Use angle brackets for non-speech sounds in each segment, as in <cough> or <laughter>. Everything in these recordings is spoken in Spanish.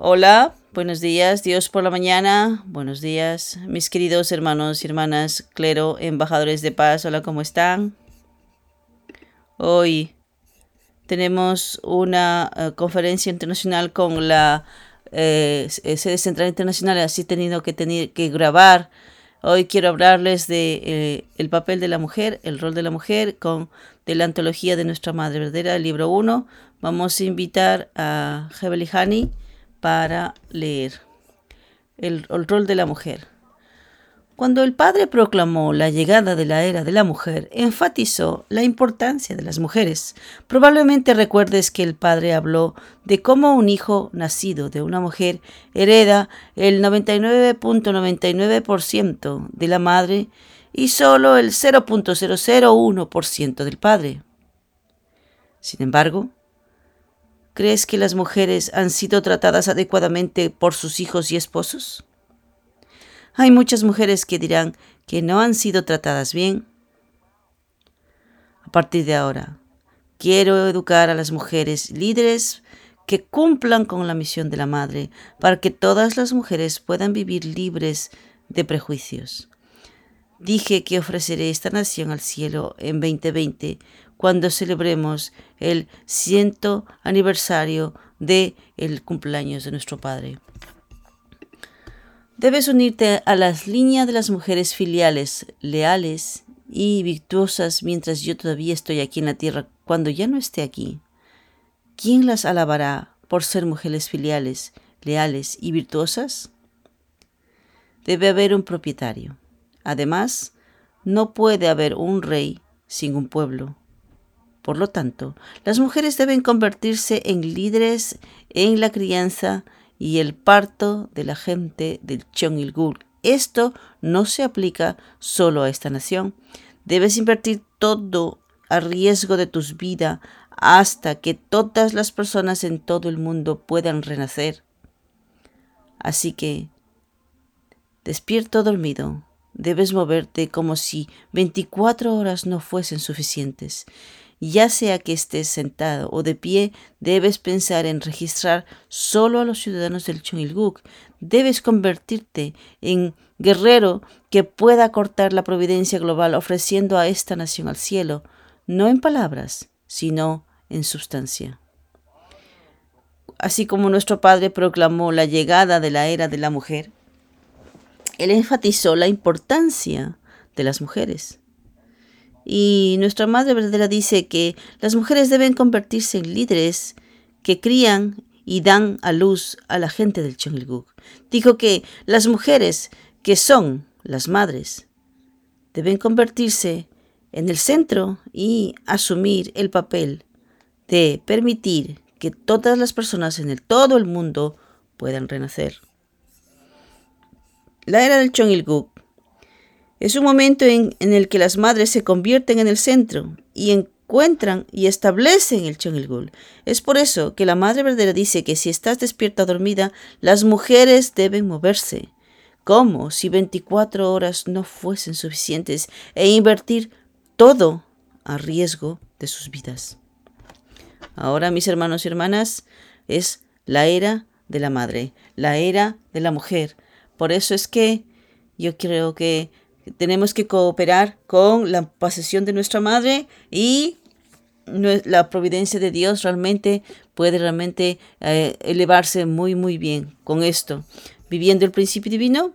Hola, buenos días, Dios por la mañana, buenos días, mis queridos hermanos y hermanas, clero, embajadores de paz, hola, ¿cómo están? Hoy tenemos una uh, conferencia internacional con la eh, sede central internacional, así he tenido que, tener, que grabar. Hoy quiero hablarles de eh, el papel de la mujer, el rol de la mujer, con de la antología de nuestra Madre Verdadera, el libro 1. Vamos a invitar a Hebeli Hani para leer el, rol de la mujer. Cuando el padre proclamó la llegada de la era de la mujer, enfatizó la importancia de las mujeres. Probablemente recuerdes que el padre habló de cómo un hijo nacido de una mujer hereda el 99.99% de la madre y solo el 0.001% del padre. Sin embargo, ¿Crees que las mujeres han sido tratadas adecuadamente por sus hijos y esposos? Hay muchas mujeres que dirán que no han sido tratadas bien. A partir de ahora, quiero educar a las mujeres líderes que cumplan con la misión de la madre para que todas las mujeres puedan vivir libres de prejuicios. Dije que ofreceré esta nación al cielo en 2020 cuando celebremos el ciento aniversario de el cumpleaños de nuestro Padre. Debes unirte a las líneas de las mujeres filiales, leales y virtuosas mientras yo todavía estoy aquí en la tierra, cuando ya no esté aquí. ¿Quién las alabará por ser mujeres filiales, leales y virtuosas? Debe haber un propietario. Además, no puede haber un rey sin un pueblo. Por lo tanto, las mujeres deben convertirse en líderes en la crianza y el parto de la gente del Chongilgul. Esto no se aplica solo a esta nación. Debes invertir todo a riesgo de tu vida hasta que todas las personas en todo el mundo puedan renacer. Así que, despierto dormido, debes moverte como si 24 horas no fuesen suficientes. Ya sea que estés sentado o de pie, debes pensar en registrar solo a los ciudadanos del Chungilguk. Debes convertirte en guerrero que pueda cortar la providencia global ofreciendo a esta nación al cielo, no en palabras, sino en sustancia. Así como nuestro Padre proclamó la llegada de la era de la mujer, Él enfatizó la importancia de las mujeres. Y nuestra Madre Verdadera dice que las mujeres deben convertirse en líderes que crían y dan a luz a la gente del Chongilguk. Dijo que las mujeres, que son las madres, deben convertirse en el centro y asumir el papel de permitir que todas las personas en el, todo el mundo puedan renacer. La era del Chongilguk es un momento en, el que las madres se convierten en el centro y encuentran y establecen el Chongilgul. Es por eso que la Madre Verdadera dice que si estás despierta dormida, las mujeres deben moverse, como si 24 horas no fuesen suficientes, e invertir todo a riesgo de sus vidas. Ahora, mis hermanos y hermanas, es la era de la madre, la era de la mujer. Por eso es que yo creo que tenemos que cooperar con la posesión de nuestra madre y la providencia de Dios realmente puede realmente eh, elevarse muy muy bien con esto. Viviendo el principio divino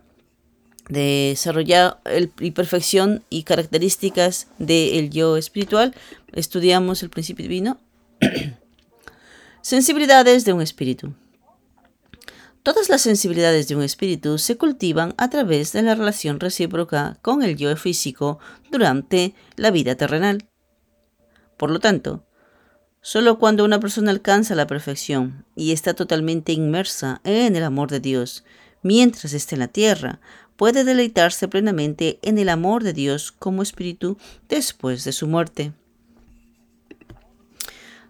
desarrollar el, y perfección y características del yo espiritual estudiamos el principio divino. <clears throat> Sensibilidades de un espíritu Todas las sensibilidades de un espíritu se cultivan a través de la relación recíproca con el yo físico durante la vida terrenal. Por lo tanto, solo cuando una persona alcanza la perfección y está totalmente inmersa en el amor de Dios mientras está en la tierra, puede deleitarse plenamente en el amor de Dios como espíritu después de su muerte.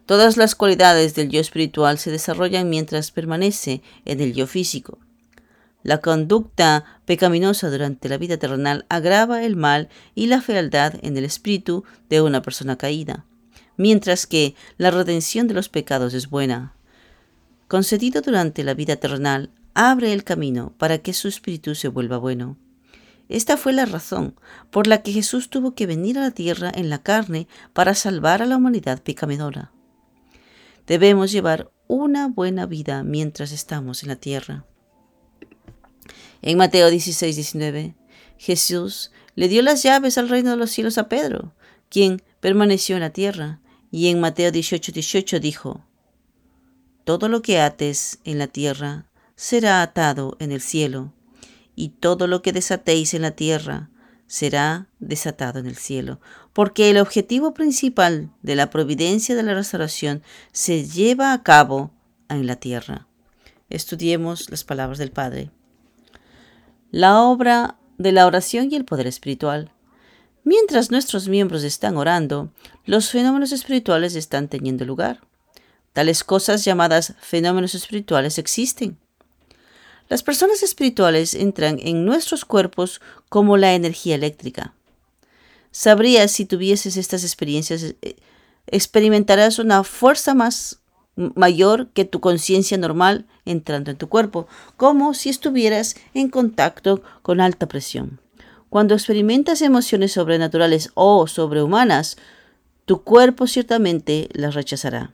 Todas las cualidades del yo espiritual se desarrollan mientras permanece en el yo físico. La conducta pecaminosa durante la vida terrenal agrava el mal y la fealdad en el espíritu de una persona caída, mientras que la redención de los pecados es buena. concedido durante la vida terrenal, abre el camino para que su espíritu se vuelva bueno. Esta fue la razón por la que Jesús tuvo que venir a la tierra en la carne para salvar a la humanidad pecamedora. Debemos llevar una buena vida mientras estamos en la tierra. En Mateo 16, 19, Jesús le dio las llaves al reino de los cielos a Pedro, quien permaneció en la tierra. Y en Mateo 18, 18 dijo, Todo lo que ates en la tierra será atado en el cielo, y todo lo que desatéis en la tierra será desatado en el cielo, porque el objetivo principal de la providencia de la restauración se lleva a cabo en la tierra. Estudiemos las palabras del Padre. La obra de la oración y el poder espiritual. Mientras nuestros miembros están orando, los fenómenos espirituales están teniendo lugar. Tales cosas llamadas fenómenos espirituales existen. Las personas espirituales entran en nuestros cuerpos como la energía eléctrica. Sabrías si tuvieses estas experiencias, eh, experimentarás una fuerza más mayor que tu conciencia normal entrando en tu cuerpo, como si estuvieras en contacto con alta presión. Cuando experimentas emociones sobrenaturales o sobrehumanas, tu cuerpo ciertamente las rechazará,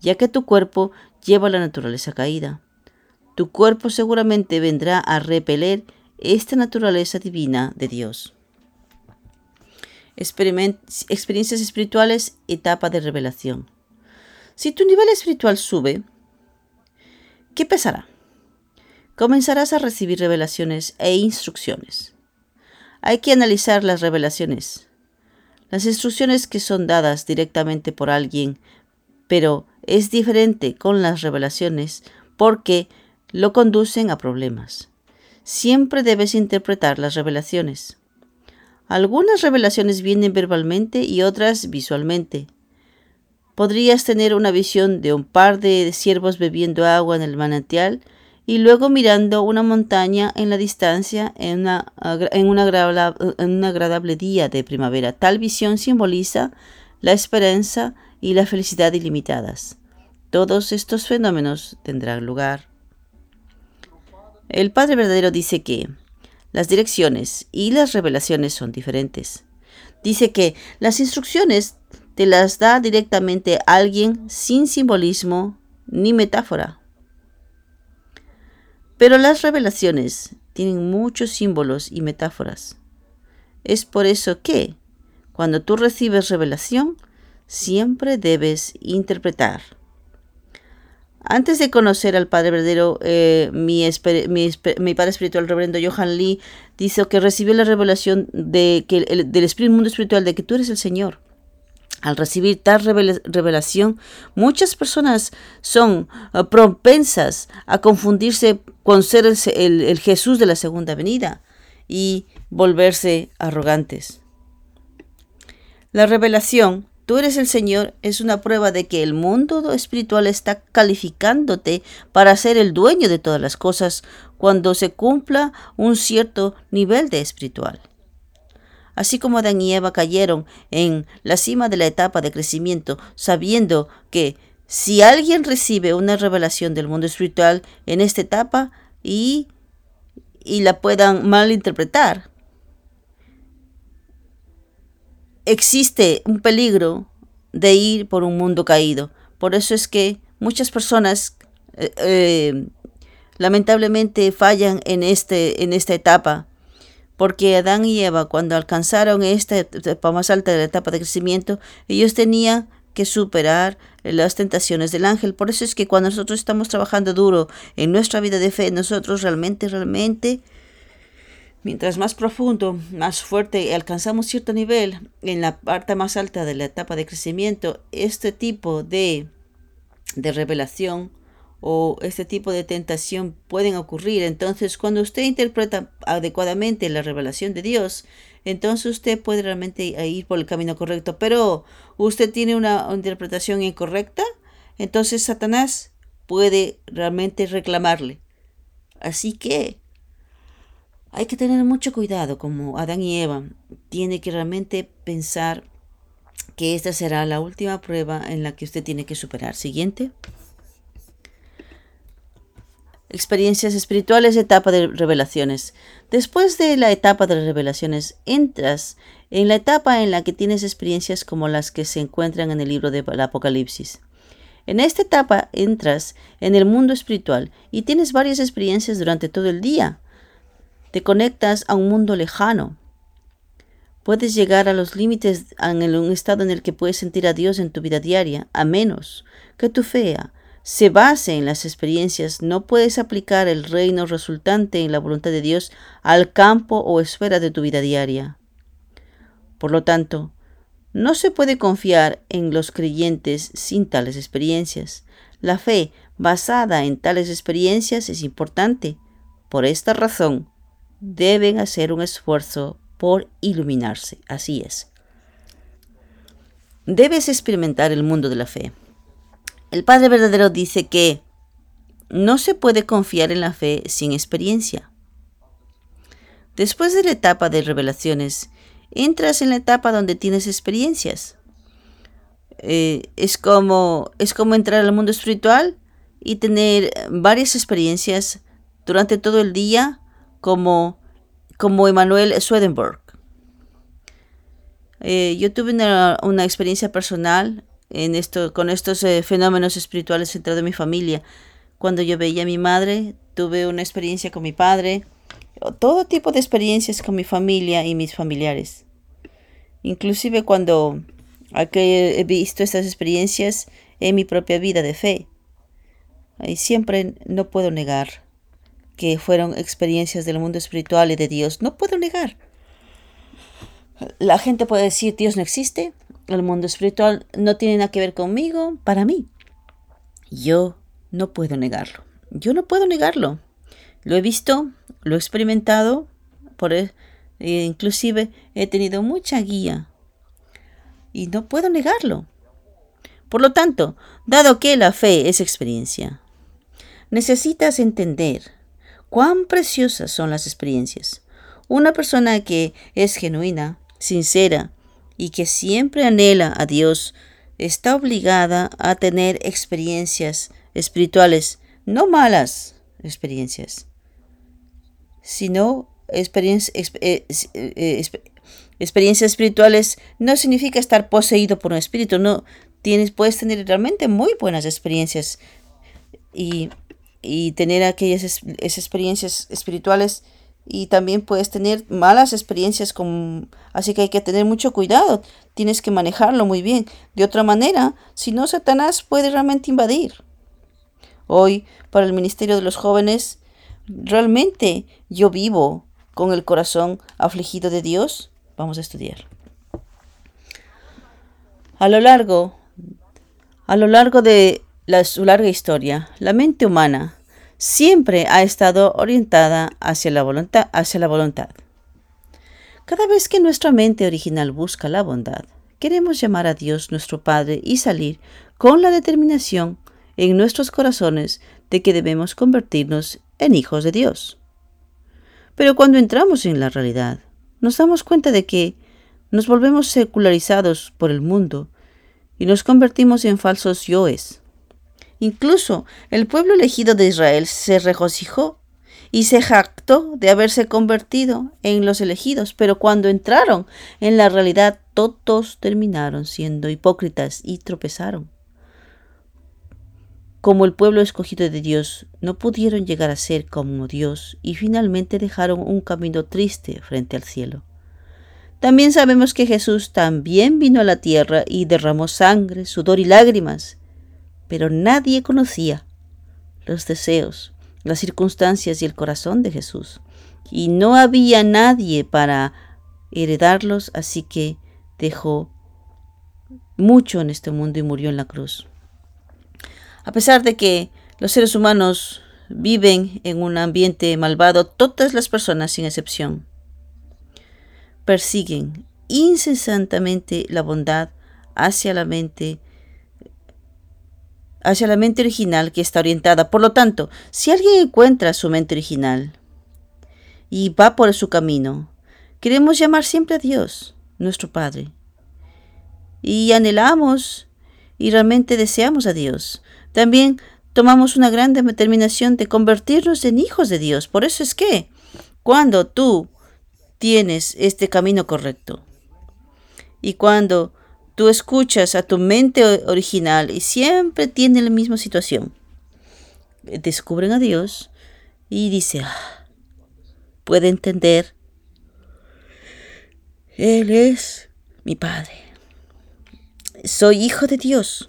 ya que tu cuerpo lleva la naturaleza caída. Tu cuerpo seguramente vendrá a repeler esta naturaleza divina de Dios. experiencias espirituales, etapa de revelación. Si tu nivel espiritual sube, ¿qué pasará? Comenzarás a recibir revelaciones e instrucciones. Hay que analizar las revelaciones. Las instrucciones que son dadas directamente por alguien, pero es diferente con las revelaciones porque lo conducen a problemas. Siempre debes interpretar las revelaciones. Algunas revelaciones vienen verbalmente y otras visualmente. Podrías tener una visión de un par de ciervos bebiendo agua en el manantial y luego mirando una montaña en la distancia en, una, en, un agradable día de primavera. Tal visión simboliza la esperanza y la felicidad ilimitadas. Todos estos fenómenos tendrán lugar. El Padre verdadero dice que las direcciones y las revelaciones son diferentes. Dice que las instrucciones te las da directamente alguien sin simbolismo ni metáfora. Pero las revelaciones tienen muchos símbolos y metáforas. Es por eso que, cuando tú recibes revelación, siempre debes interpretar. Antes de conocer al Padre verdadero, eh, mi, Padre espiritual, el reverendo Johan Lee, dice que recibió la revelación de que del Espíritu Mundo Espiritual de que tú eres el Señor. Al recibir tal revelación, muchas personas son eh, propensas a confundirse con ser el, Jesús de la segunda venida y volverse arrogantes. La revelación, tú eres el Señor, es una prueba de que el mundo espiritual está calificándote para ser el dueño de todas las cosas cuando se cumpla un cierto nivel de espiritual. Así como Adán y Eva cayeron en la cima de la etapa de crecimiento, sabiendo que si alguien recibe una revelación del mundo espiritual en esta etapa y, y la puedan malinterpretar, existe un peligro de ir por un mundo caído. Por eso es que muchas personas eh, eh, lamentablemente fallan en, este, en esta etapa porque Adán y Eva cuando alcanzaron esta etapa más alta de la etapa de crecimiento, ellos tenían que superar las tentaciones del ángel. Por eso es que cuando nosotros estamos trabajando duro en nuestra vida de fe, nosotros realmente, realmente, mientras más profundo, más fuerte alcanzamos cierto nivel en la parte más alta de la etapa de crecimiento, este tipo de, de revelación o este tipo de tentación pueden ocurrir. Entonces, cuando usted interpreta adecuadamente la revelación de Dios, entonces usted puede realmente ir por el camino correcto. Pero usted tiene una interpretación incorrecta, entonces Satanás puede realmente reclamarle. Así que hay que tener mucho cuidado como Adán y Eva. Tiene que realmente pensar que esta será la última prueba en la que usted tiene que superar. Siguiente. experiencias espirituales, etapa de revelaciones. Después de la etapa de revelaciones, entras en la etapa en la que tienes experiencias como las que se encuentran en el libro del Apocalipsis. En esta etapa entras en el mundo espiritual y tienes varias experiencias durante todo el día. Te conectas a un mundo lejano. Puedes llegar a los límites en un estado en el que puedes sentir a Dios en tu vida diaria, a menos que tu fe se base en las experiencias, no puedes aplicar el reino resultante en la voluntad de Dios al campo o esfera de tu vida diaria. Por lo tanto, no se puede confiar en los creyentes sin tales experiencias. La fe basada en tales experiencias es importante. Por esta razón, deben hacer un esfuerzo por iluminarse. Así es. Debes experimentar el mundo de la fe. El Padre verdadero dice que no se puede confiar en la fe sin experiencia. Después de la etapa de revelaciones, entras en la etapa donde tienes experiencias. Eh, es, como, es como entrar al mundo espiritual y tener varias experiencias durante todo el día, como, como Emanuel Swedenborg. Eh, yo tuve una, una, experiencia personal en esto, con estos eh, fenómenos espirituales dentro de mi familia. Cuando yo veía a mi madre, tuve una experiencia con mi padre, todo tipo de experiencias con mi familia y mis familiares. Inclusive cuando he visto estas experiencias en mi propia vida de fe. Y siempre no puedo negar que fueron experiencias del mundo espiritual y de Dios. No puedo negar. La gente puede decir Dios no existe, el mundo espiritual no tiene nada que ver conmigo, para mí. Yo no puedo negarlo. Yo no puedo negarlo. Lo he visto, lo he experimentado, por e, e inclusive he tenido mucha guía y no puedo negarlo. Por lo tanto, dado que la fe es experiencia, necesitas entender cuán preciosas son las experiencias. Una persona que es genuina, sincera y que siempre anhela a Dios, está obligada a tener experiencias espirituales, no malas experiencias, sino experiencias, eh, eh, experiencias espirituales no significa estar poseído por un espíritu, no tienes, puedes tener realmente muy buenas experiencias y, y tener aquellas esas experiencias espirituales. Y también puedes tener malas experiencias con así que hay que tener mucho cuidado tienes que manejarlo muy bien. De otra manera si no Satanás puede realmente invadir. Hoy para el ministerio de los jóvenes realmente yo vivo con el corazón afligido de Dios vamos a estudiar. A lo largo a lo largo de la, su larga historia la mente humana siempre ha estado orientada hacia la voluntad. Hacia la voluntad. Cada vez que nuestra mente original busca la bondad, queremos llamar a Dios nuestro Padre y salir con la determinación en nuestros corazones de que debemos convertirnos en hijos de Dios. Pero cuando entramos en la realidad, nos damos cuenta de que nos volvemos secularizados por el mundo y nos convertimos en falsos yoes, Incluso el pueblo elegido de Israel se regocijó y se jactó de haberse convertido en los elegidos, pero cuando entraron en la realidad todos terminaron siendo hipócritas y tropezaron. Como el pueblo escogido de Dios, no pudieron llegar a ser como Dios y finalmente dejaron un camino triste frente al cielo. También sabemos que Jesús también vino a la tierra y derramó sangre, sudor y lágrimas pero nadie conocía los deseos, las circunstancias y el corazón de Jesús. Y no había nadie para heredarlos, así que dejó mucho en este mundo y murió en la cruz. A pesar de que los seres humanos viven en un ambiente malvado, todas las personas, sin excepción, persiguen incesantemente la bondad hacia la mente hacia la mente original que está orientada. Por lo tanto, si alguien encuentra su mente original y va por su camino, queremos llamar siempre a Dios, nuestro Padre. Y anhelamos y realmente deseamos a Dios. También tomamos una gran determinación de convertirnos en hijos de Dios. Por eso es que cuando tú tienes este camino correcto y cuando tú escuchas a tu mente original y siempre tiene la misma situación, descubren a Dios y dice, ah, puede entender, Él es mi Padre. Soy hijo de Dios.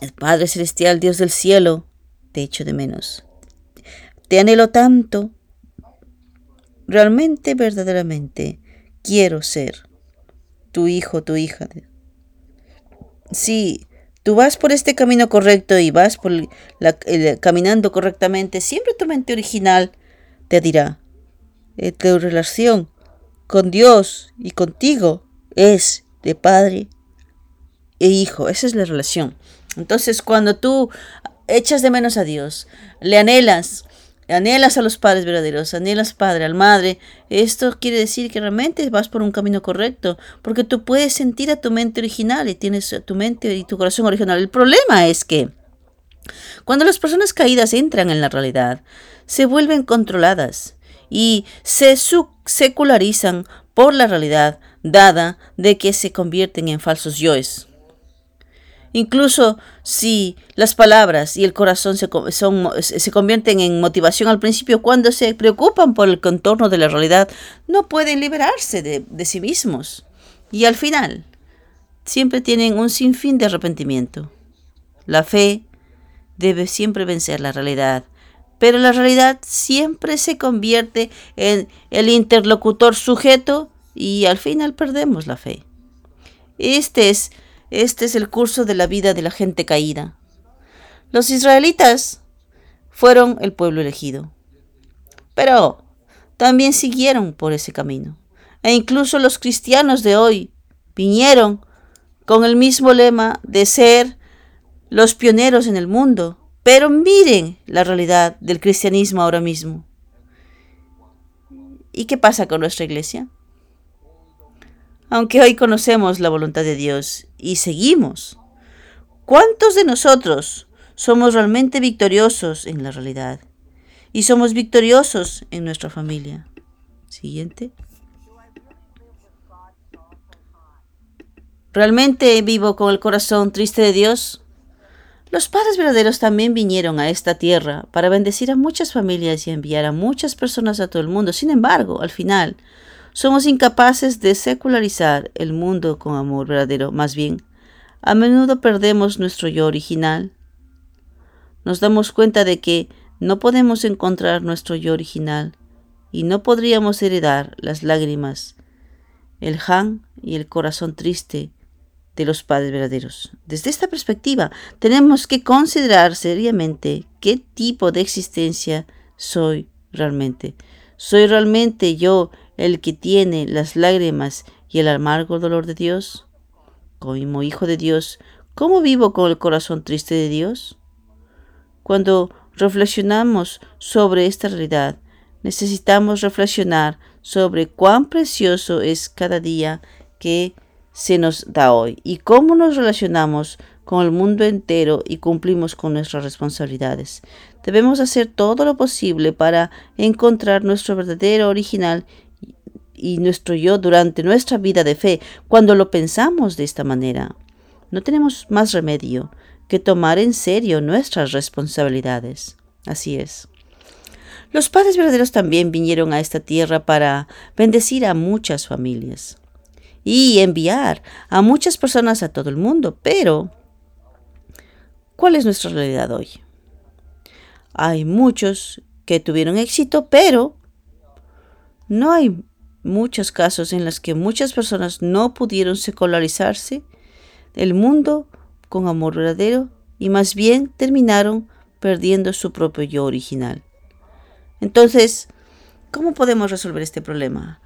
El Padre Celestial, Dios del cielo, te echo de menos. Te anhelo tanto. Realmente, verdaderamente, quiero ser tu hijo, tu hija. Si tú vas por este camino correcto y vas por caminando correctamente, siempre tu mente original te dirá, eh, tu relación con Dios y contigo es de padre e hijo. Esa es la relación. Entonces, cuando tú echas de menos a Dios, le anhelas, anhelas a los padres verdaderos, anhelas padre, al madre, esto quiere decir que realmente vas por un camino correcto, porque tú puedes sentir a tu mente original y tienes tu mente y tu corazón original. El problema es que cuando las personas caídas entran en la realidad, se vuelven controladas y se secularizan por la realidad dada de que se convierten en falsos yoes. Incluso si las palabras y el corazón se, se, convierten en motivación al principio, cuando se preocupan por el contorno de la realidad, no pueden liberarse de, de sí mismos. Y al final, siempre tienen un sinfín de arrepentimiento. La fe debe siempre vencer la realidad, pero la realidad siempre se convierte en el interlocutor sujeto y al final perdemos la fe. Este es este es el curso de la vida de la gente caída. Los israelitas fueron el pueblo elegido, pero también siguieron por ese camino. E incluso los cristianos de hoy vinieron con el mismo lema de ser los pioneros en el mundo. Pero miren la realidad del cristianismo ahora mismo. ¿Y qué pasa con nuestra iglesia? Aunque hoy conocemos la voluntad de Dios y seguimos. ¿Cuántos de nosotros somos realmente victoriosos en la realidad? Y somos victoriosos en nuestra familia. Siguiente. ¿Realmente vivo con el corazón triste de Dios? Los padres verdaderos también vinieron a esta tierra para bendecir a muchas familias y enviar a muchas personas a todo el mundo. Sin embargo, al final, somos incapaces de secularizar el mundo con amor verdadero, más bien, a menudo perdemos nuestro yo original. Nos damos cuenta de que no podemos encontrar nuestro yo original y no podríamos heredar las lágrimas, el han y el corazón triste de los padres verdaderos. Desde esta perspectiva, tenemos que considerar seriamente qué tipo de existencia soy realmente. ¿Soy realmente yo el que tiene las lágrimas y el amargo dolor de Dios? Como hijo de Dios, ¿cómo vivo con el corazón triste de Dios? Cuando reflexionamos sobre esta realidad, necesitamos reflexionar sobre cuán precioso es cada día que se nos da hoy y cómo nos relacionamos con el mundo entero y cumplimos con nuestras responsabilidades. Debemos hacer todo lo posible para encontrar nuestro verdadero original y nuestro yo durante nuestra vida de fe cuando lo pensamos de esta manera. No tenemos más remedio que tomar en serio nuestras responsabilidades. Así es. Los padres verdaderos también vinieron a esta tierra para bendecir a muchas familias y enviar a muchas personas a todo el mundo, pero ¿cuál es nuestra realidad hoy? Hay muchos que tuvieron éxito, pero no hay muchos casos en los que muchas personas no pudieron secularizarse del mundo con amor verdadero y más bien terminaron perdiendo su propio yo original. Entonces, ¿cómo podemos resolver este problema?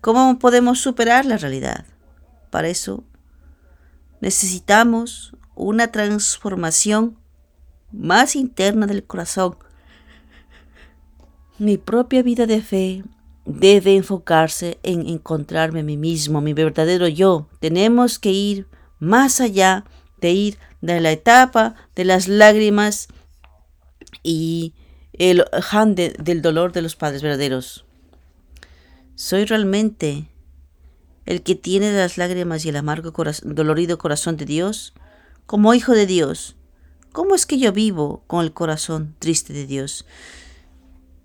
¿Cómo podemos superar la realidad? Para eso necesitamos una transformación más interna del corazón. Mi propia vida de fe debe enfocarse en encontrarme a mí mismo, mi verdadero yo. Tenemos que ir más allá de ir de la etapa de las lágrimas y el Han del dolor de los padres verdaderos. Soy realmente el que tiene las lágrimas y el amargo dolorido corazón de Dios. Como hijo de Dios, ¿cómo es que yo vivo con el corazón triste de Dios?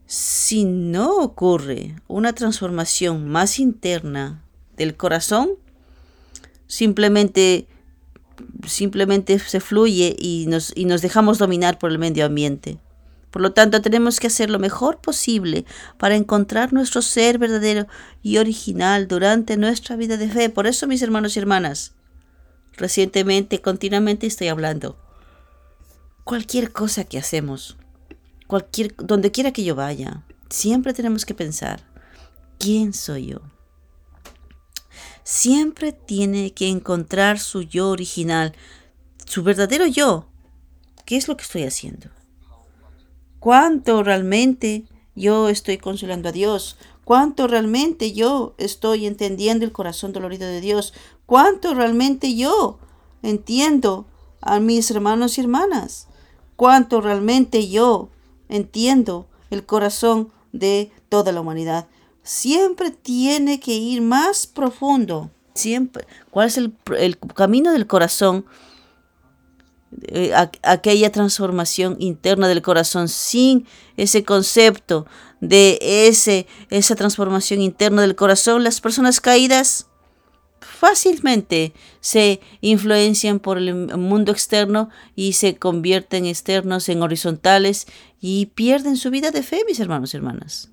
Si no ocurre una transformación más interna del corazón, simplemente simplemente se fluye y nos, y nos dejamos dominar por el medio ambiente. Por lo tanto, tenemos que hacer lo mejor posible para encontrar nuestro ser verdadero y original durante nuestra vida de fe. Por eso, mis hermanos y hermanas, recientemente, continuamente estoy hablando. Cualquier cosa que hacemos, cualquier, donde quiera que yo vaya, siempre tenemos que pensar, ¿quién soy yo? Siempre tiene que encontrar su yo original, su verdadero yo. ¿Qué es lo que estoy haciendo? cuánto realmente yo estoy consolando a Dios, cuánto realmente yo estoy entendiendo el corazón dolorido de Dios, cuánto realmente yo entiendo a mis hermanos y hermanas, cuánto realmente yo entiendo el corazón de toda la humanidad. Siempre tiene que ir más profundo. Siempre. ¿Cuál es el, el camino del corazón? Eh, aquella transformación interna del corazón sin ese concepto de ese, esa transformación interna del corazón, las personas caídas fácilmente se influencian por el mundo externo y se convierten externos en horizontales y pierden su vida de fe, mis hermanos y hermanas.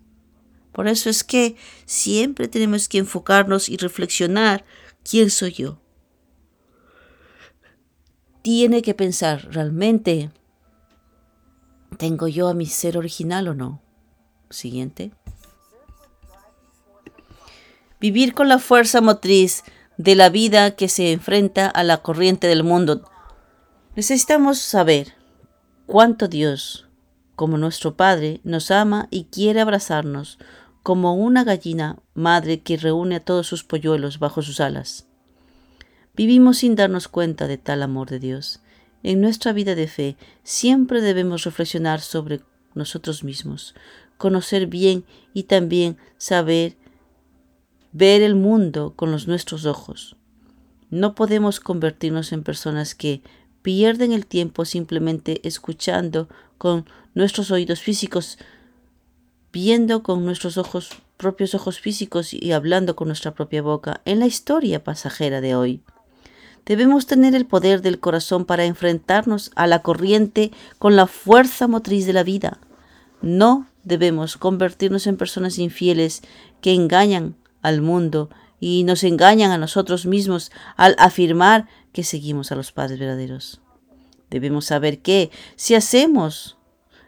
Por eso es que siempre tenemos que enfocarnos y reflexionar quién soy yo tiene que pensar, ¿realmente tengo yo a mi ser original o no? Siguiente. Vivir con la fuerza motriz de la vida que se enfrenta a la corriente del mundo. Necesitamos saber cuánto Dios, como nuestro Padre, nos ama y quiere abrazarnos como una gallina madre que reúne a todos sus polluelos bajo sus alas. Vivimos sin darnos cuenta de tal amor de Dios. En nuestra vida de fe siempre debemos reflexionar sobre nosotros mismos, conocer bien y también saber ver el mundo con los nuestros ojos. No podemos convertirnos en personas que pierden el tiempo simplemente escuchando con nuestros oídos físicos, viendo con nuestros propios ojos físicos y hablando con nuestra propia boca en la historia pasajera de hoy. Debemos tener el poder del corazón para enfrentarnos a la corriente con la fuerza motriz de la vida. No debemos convertirnos en personas infieles que engañan al mundo y nos engañan a nosotros mismos al afirmar que seguimos a los padres verdaderos. Debemos saber que si hacemos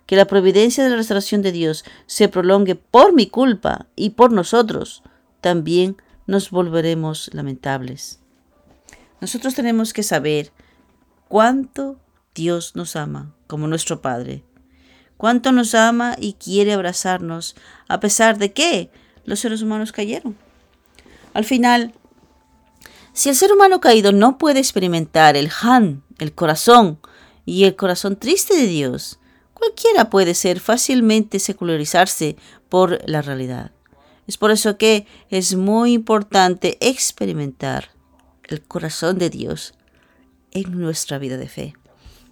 que la providencia de la restauración de Dios se prolongue por mi culpa y por nosotros, también nos volveremos lamentables. Nosotros tenemos que saber cuánto Dios nos ama como nuestro Padre, cuánto nos ama y quiere abrazarnos a pesar de que los seres humanos cayeron. Al final, si el ser humano caído no puede experimentar el Han, el corazón y el corazón triste de Dios, cualquiera puede ser fácilmente secularizarse por la realidad. Es por eso que es muy importante experimentar el corazón de Dios en nuestra vida de fe.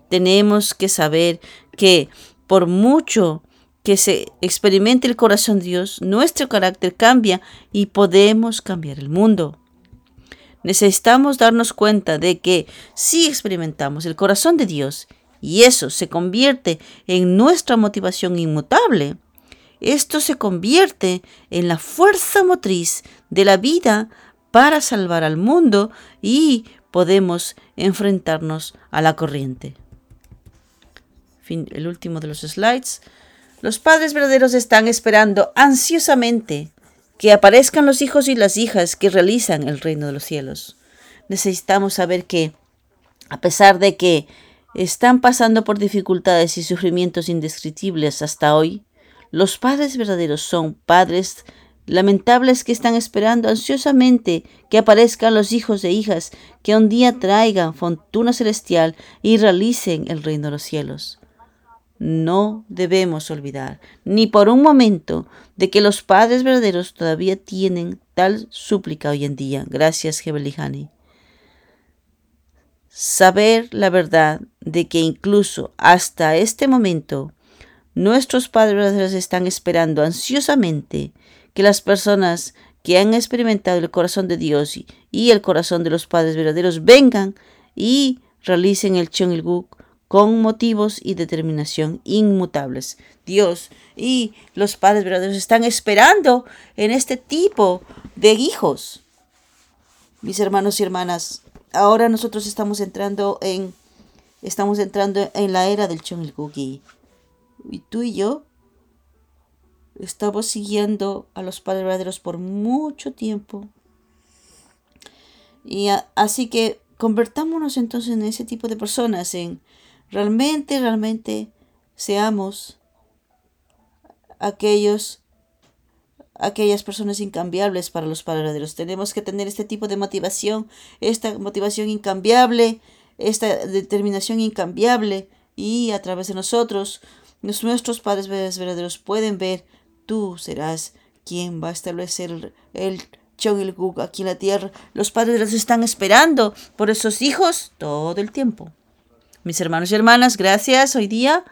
Tenemos que saber que por mucho que se experimente el corazón de Dios, nuestro carácter cambia y podemos cambiar el mundo. Necesitamos darnos cuenta de que si experimentamos el corazón de Dios y eso se convierte en nuestra motivación inmutable, esto se convierte en la fuerza motriz de la vida para salvar al mundo y podemos enfrentarnos a la corriente. El último de los slides. Los padres verdaderos están esperando ansiosamente que aparezcan los hijos y las hijas que realizan el reino de los cielos. Necesitamos saber que, a pesar de que están pasando por dificultades y sufrimientos indescriptibles hasta hoy, los padres verdaderos son padres Lamentables que están esperando ansiosamente que aparezcan los hijos e hijas que un día traigan fortuna celestial y realicen el reino de los cielos. No debemos olvidar, ni por un momento, de que los padres verdaderos todavía tienen tal súplica hoy en día. Gracias, Gebelihani. Saber la verdad de que incluso hasta este momento nuestros padres verdaderos están esperando ansiosamente que las personas que han experimentado el corazón de Dios y, el corazón de los padres verdaderos vengan y realicen el Guk con motivos y determinación inmutables. Dios y los padres verdaderos están esperando en este tipo de hijos. Mis hermanos y hermanas, ahora nosotros estamos entrando en estamos entrando en la era del Guk y tú y yo estamos siguiendo a los padres verdaderos por mucho tiempo. Y así que convertámonos entonces en ese tipo de personas, en realmente, realmente seamos aquellos aquellas personas incambiables para los padres verdaderos. Tenemos que tener este tipo de motivación, esta motivación incambiable, esta determinación incambiable y a través de nosotros nuestros padres verdaderos pueden ver Tú serás quien va a establecer el Guk aquí en la tierra. Los padres los están esperando por esos hijos todo el tiempo. Mis hermanos y hermanas, gracias hoy día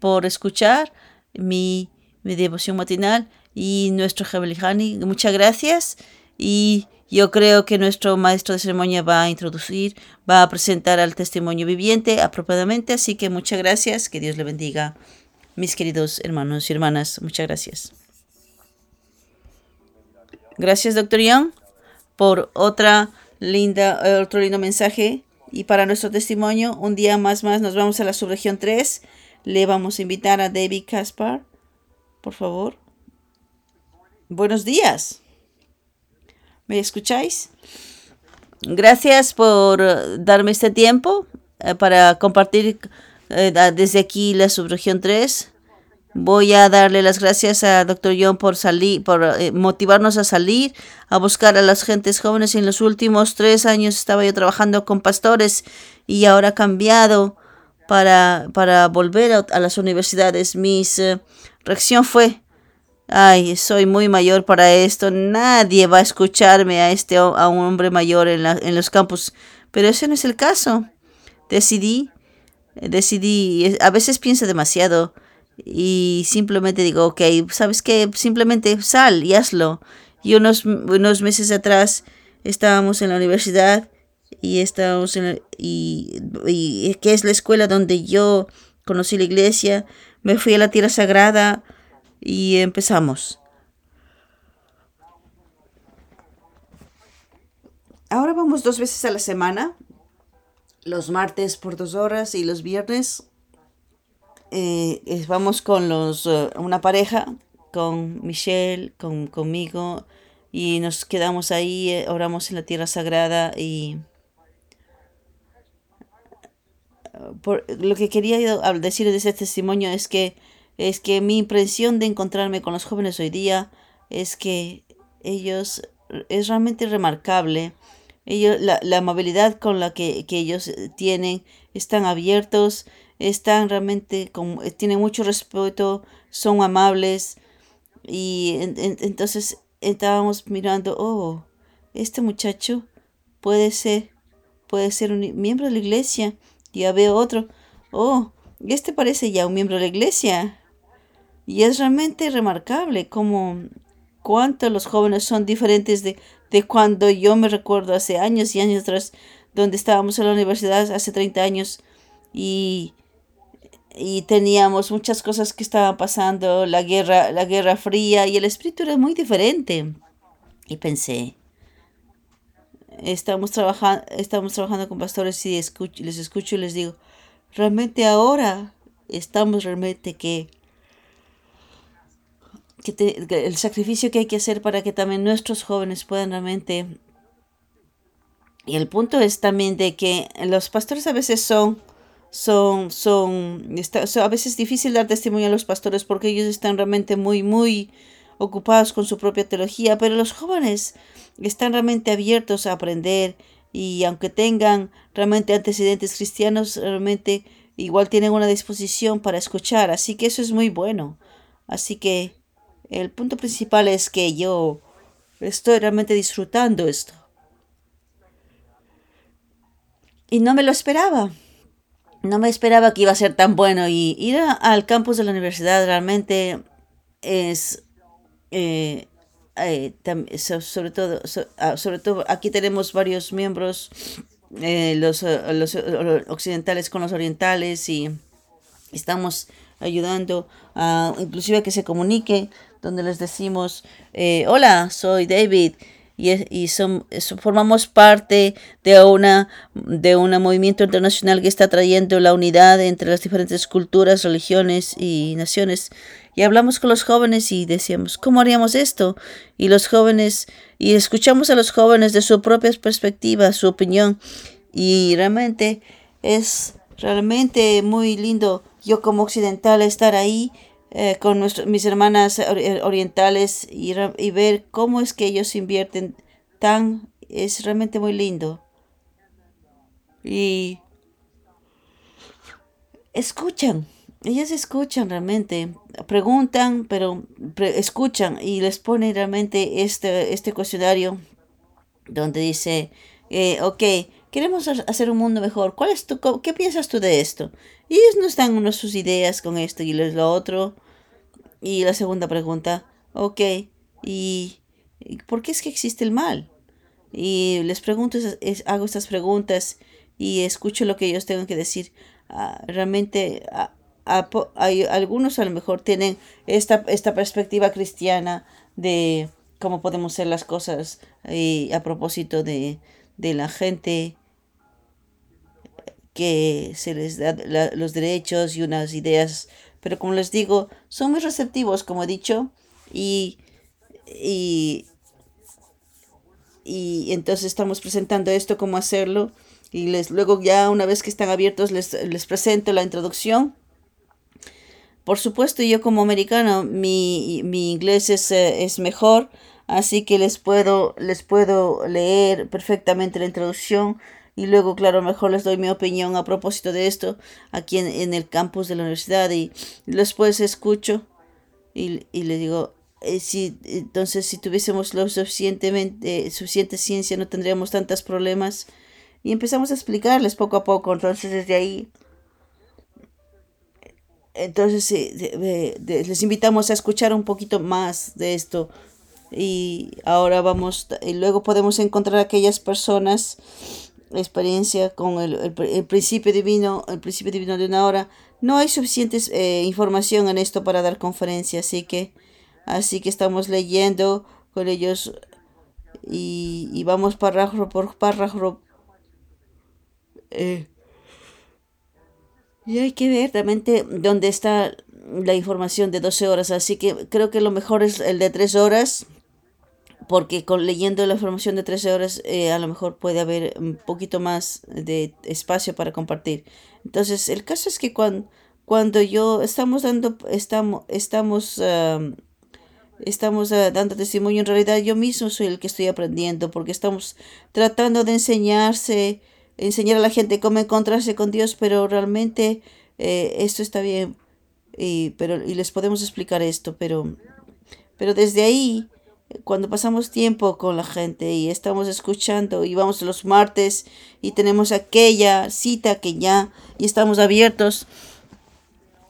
por escuchar mi, mi devoción matinal y nuestro Jabelihani. Muchas gracias y yo creo que nuestro maestro de ceremonia va a introducir, va a presentar al testimonio viviente apropiadamente. Así que muchas gracias, que Dios le bendiga mis queridos hermanos y hermanas. Muchas gracias. Gracias, doctor Young, por otra linda, otro lindo mensaje. Y para nuestro testimonio, un día más más nos vamos a la subregión 3. Le vamos a invitar a David Caspar, por favor. Buenos días. ¿Me escucháis? Gracias por darme este tiempo eh, para compartir eh, desde aquí la subregión 3. Voy a darle las gracias a Dr. John por salir, por eh, motivarnos a salir, a buscar a las gentes jóvenes. En los últimos tres años estaba yo trabajando con pastores y ahora ha cambiado para, para volver a, las universidades. Mi eh, reacción fue, ay, soy muy mayor para esto, nadie va a escucharme a este a un hombre mayor en, en los campus. Pero ese no es el caso. Decidí decidí, a veces pienso demasiado y simplemente digo, ok, ¿sabes qué? Simplemente sal y hazlo. Y unos, unos meses atrás estábamos en la universidad y estábamos en y, y que es la escuela donde yo conocí la iglesia, me fui a la tierra sagrada y empezamos. Ahora vamos dos veces a la semana los martes por dos horas y los viernes eh, vamos con los eh, una pareja con Michelle con conmigo y nos quedamos ahí eh, oramos en la tierra sagrada y por, lo que quería decir de ese testimonio es que es que mi impresión de encontrarme con los jóvenes hoy día es que ellos es realmente remarcable. Ellos, la, la amabilidad con la que, ellos eh, tienen, están abiertos, están realmente, con, eh, tienen mucho respeto, son amables. Y entonces estábamos mirando, oh, este muchacho puede ser, puede ser un miembro de la iglesia. Ya veo otro, oh, este parece ya un miembro de la iglesia. Y es realmente remarcable como cuánto los jóvenes son diferentes de, de cuando yo me recuerdo hace años y años atrás, donde estábamos en la universidad hace 30 años y, y teníamos muchas cosas que estaban pasando, la guerra, la guerra fría y el espíritu era muy diferente. Y pensé, estamos, trabajando estamos trabajando con pastores y les escucho y les digo, realmente ahora estamos realmente que que, el sacrificio que hay que hacer para que también nuestros jóvenes puedan realmente... Y el punto es también de que los pastores a veces son, son, son, a veces es difícil dar testimonio a los pastores porque ellos están realmente muy, muy ocupados con su propia teología, pero los jóvenes están realmente abiertos a aprender y aunque tengan realmente antecedentes cristianos, realmente igual tienen una disposición para escuchar, así que eso es muy bueno. Así que el punto principal es que yo estoy realmente disfrutando esto. Y no me lo esperaba. No me esperaba que iba a ser tan bueno. Y ir al campus de la universidad realmente es... Eh, eh, sobre todo, ah, sobre todo aquí tenemos varios miembros, eh, los, los occidentales con los orientales y estamos ayudando a inclusive que se comunique donde les decimos hola soy David y, y son, formamos parte de una de un movimiento internacional que está trayendo la unidad entre las diferentes culturas, religiones y naciones. Y hablamos con los jóvenes y decíamos, ¿cómo haríamos esto? Y los jóvenes, y escuchamos a los jóvenes de su propia perspectiva, su opinión. Y realmente es realmente muy lindo yo como occidental estar ahí eh, con mis hermanas orientales y, y, ver cómo es que ellos invierten tan, es realmente muy lindo. Y escuchan, ellas escuchan realmente, preguntan, pero escuchan y les pone realmente este, este cuestionario donde dice, eh, ok, queremos hacer un mundo mejor, ¿cuál es tu, qué piensas tú de esto? Y ellos no están unas sus ideas con esto y lo otro. Y la segunda pregunta, ok, ¿y por qué es que existe el mal? Y les pregunto, hago estas preguntas y escucho lo que ellos tengan que decir. Ah, realmente hay, algunos a lo mejor tienen esta, esta perspectiva cristiana de cómo podemos hacer las cosas y a propósito de, de la gente que se les da los derechos y unas ideas, pero como les digo, son muy receptivos, como he dicho, y, y, y entonces estamos presentando esto, cómo hacerlo, y les, luego ya una vez que están abiertos les, les presento la introducción. Por supuesto, yo como americano, mi, mi inglés es, eh, es mejor, así que les puedo, les puedo leer perfectamente la introducción y luego, claro, mejor les doy mi opinión a propósito de esto aquí en, el campus de la universidad y después escucho y, y le digo, eh, si, entonces si tuviésemos lo suficientemente, suficiente ciencia no tendríamos tantos problemas. Y empezamos a explicarles poco a poco, entonces desde ahí entonces les invitamos a escuchar un poquito más de esto y ahora vamos y luego podemos encontrar aquellas personas experiencia con el, el, principio divino, el principio divino de una hora. No hay suficiente eh, información en esto para dar conferencia, así que, así que estamos leyendo con ellos y, y vamos párrafo por párrafo. Eh, y hay que ver realmente dónde está la información de 12 horas, así que creo que lo mejor es el de 3 horas porque con, leyendo la información de 13 horas eh, a lo mejor puede haber un poquito más de espacio para compartir. Entonces, el caso es que cuando, cuando yo estamos dando, estamos, estamos, estamos ah, dando testimonio, en realidad yo mismo soy el que estoy aprendiendo, porque estamos tratando de enseñarse, enseñar a la gente cómo encontrarse con Dios, pero realmente eh, esto está bien, y, pero, y les podemos explicar esto, pero, pero desde ahí cuando pasamos tiempo con la gente y estamos escuchando y vamos los martes y tenemos aquella cita que ya y estamos abiertos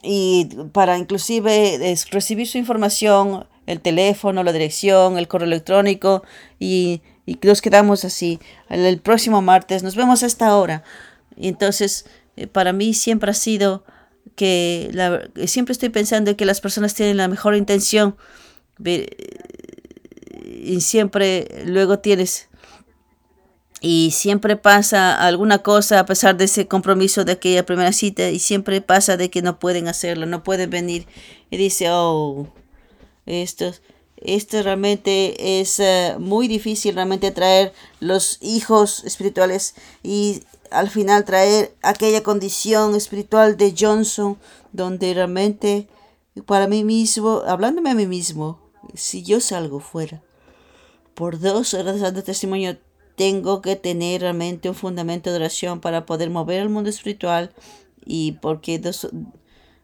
y para inclusive recibir su información, el teléfono, la dirección, el correo electrónico y, y nos quedamos así. El, próximo martes nos vemos a esta hora. Entonces eh, para mí siempre ha sido que la, siempre estoy pensando que las personas tienen la mejor intención y siempre luego tienes y siempre pasa alguna cosa a pesar de ese compromiso de aquella primera cita y siempre pasa de que no pueden hacerlo, no pueden venir y dice, oh, esto, esto realmente es eh, muy difícil realmente traer los hijos espirituales y al final traer aquella condición espiritual de Johnson donde realmente para mí mismo, hablándome a mí mismo, si yo salgo fuera por dos horas dando testimonio, tengo que tener realmente un fundamento de oración para poder mover el mundo espiritual y porque dos,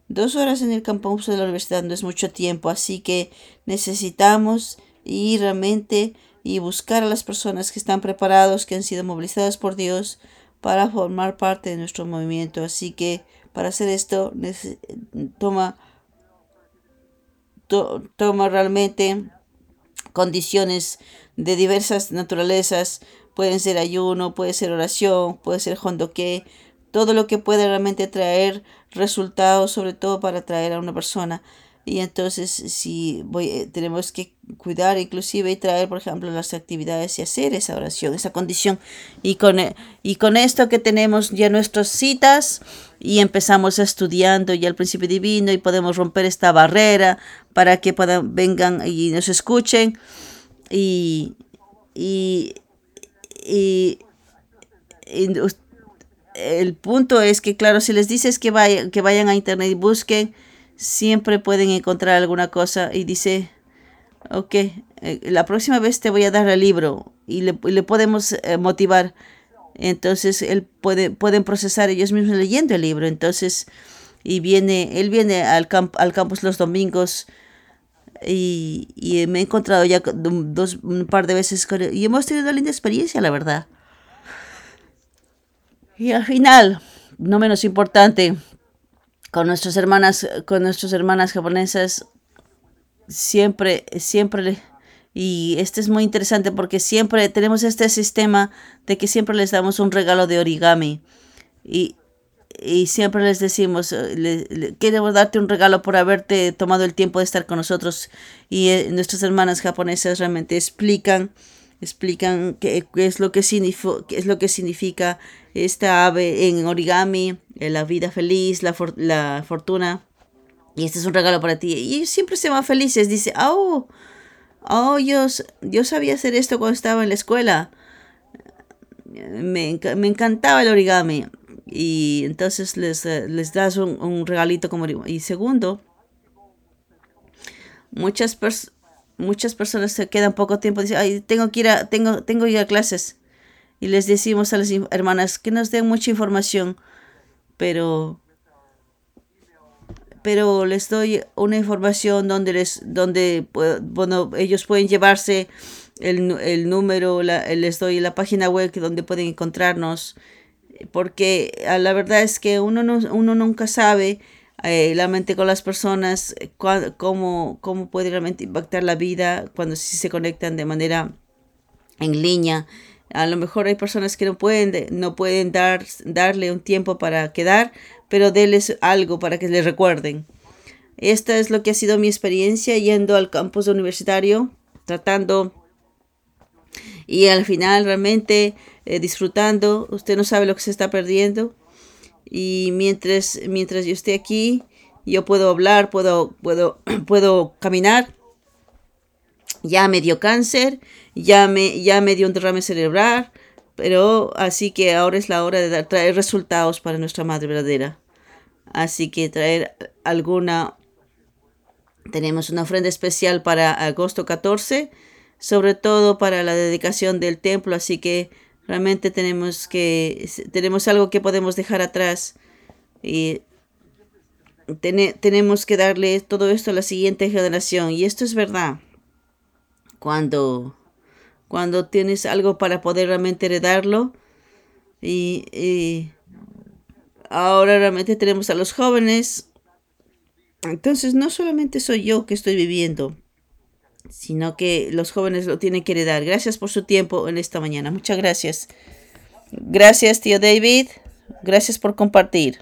dos horas en el campus de la universidad no es mucho tiempo, así que necesitamos ir realmente y buscar a las personas que están preparados, que han sido movilizadas por Dios para formar parte de nuestro movimiento. Así que para hacer esto toma, toma realmente condiciones de diversas naturalezas. Pueden ser ayuno, puede ser oración, puede ser hondoque, todo lo que puede realmente traer resultados, sobre todo para atraer a una persona. Y entonces, si voy, eh, tenemos que cuidar inclusive y traer, por ejemplo, las actividades y hacer esa oración, esa condición. Y con, eh, y con esto que tenemos ya nuestras citas y empezamos estudiando ya el principio divino y podemos romper esta barrera para que puedan, vengan y nos escuchen. Y, y, y, el punto es que, claro, si les dices que, vayan, que vayan a internet y busquen, siempre pueden encontrar alguna cosa y dice, ok, eh, la próxima vez te voy a dar el libro y le, podemos eh, motivar. Entonces él puede, pueden procesar ellos mismos leyendo el libro. Entonces, y viene, él viene al, camp, al campus los domingos y, y, me he encontrado ya dos, un par de veces con él y hemos tenido una linda experiencia, la verdad. Y al final, no menos importante, con nuestras hermanas, con nuestras hermanas japonesas, siempre, siempre, y este es muy interesante porque siempre tenemos este sistema de que siempre les damos un regalo de origami. Y, y siempre les decimos, le, queremos darte un regalo por haberte tomado el tiempo de estar con nosotros. Y eh, nuestras hermanas japonesas realmente explican, explican qué, es lo que qué es lo que significa esta ave en origami, eh, la vida feliz, la, la fortuna. Y este es un regalo para ti. Y siempre se van felices. Dice, oh, oh, yo, yo sabía hacer esto cuando estaba en la escuela. Me, me encantaba el origami. Y entonces les, eh, les das un, un, regalito como Y segundo, muchas, muchas personas se quedan poco tiempo. Dicen, ay, tengo que ir a, tengo, tengo que ir a clases y les decimos a las hermanas que nos den mucha información, pero pero les doy una información donde les donde bueno ellos pueden llevarse el, el número les doy la página web donde pueden encontrarnos porque la verdad es que uno no, uno nunca sabe eh, la mente con las personas cómo, cómo puede realmente impactar la vida cuando sí se conectan de manera en línea a lo mejor hay personas que no pueden, no pueden dar, darle un tiempo para quedar, pero denles algo para que les recuerden. Esta es lo que ha sido mi experiencia yendo al campus universitario, tratando y al final realmente eh, disfrutando. Usted no sabe lo que se está perdiendo. Y mientras, mientras yo esté aquí, yo puedo hablar, puedo, puedo, <clears throat> puedo caminar. Ya me dio cáncer ya me, ya me dio un derrame cerebral, pero así que ahora es la hora de traer resultados para nuestra Madre verdadera. Así que traer alguna, tenemos una ofrenda especial para agosto 14, sobre todo para la dedicación del templo, así que realmente tenemos que, tenemos algo que podemos dejar atrás y tenemos que darle todo esto a la siguiente generación. Y esto es verdad. Cuando cuando tienes algo para poder realmente heredarlo. Y, ahora realmente tenemos a los jóvenes. Entonces no solamente soy yo que estoy viviendo, sino que los jóvenes lo tienen que heredar. Gracias por su tiempo en esta mañana. Muchas gracias. Gracias, tío David. Gracias por compartir.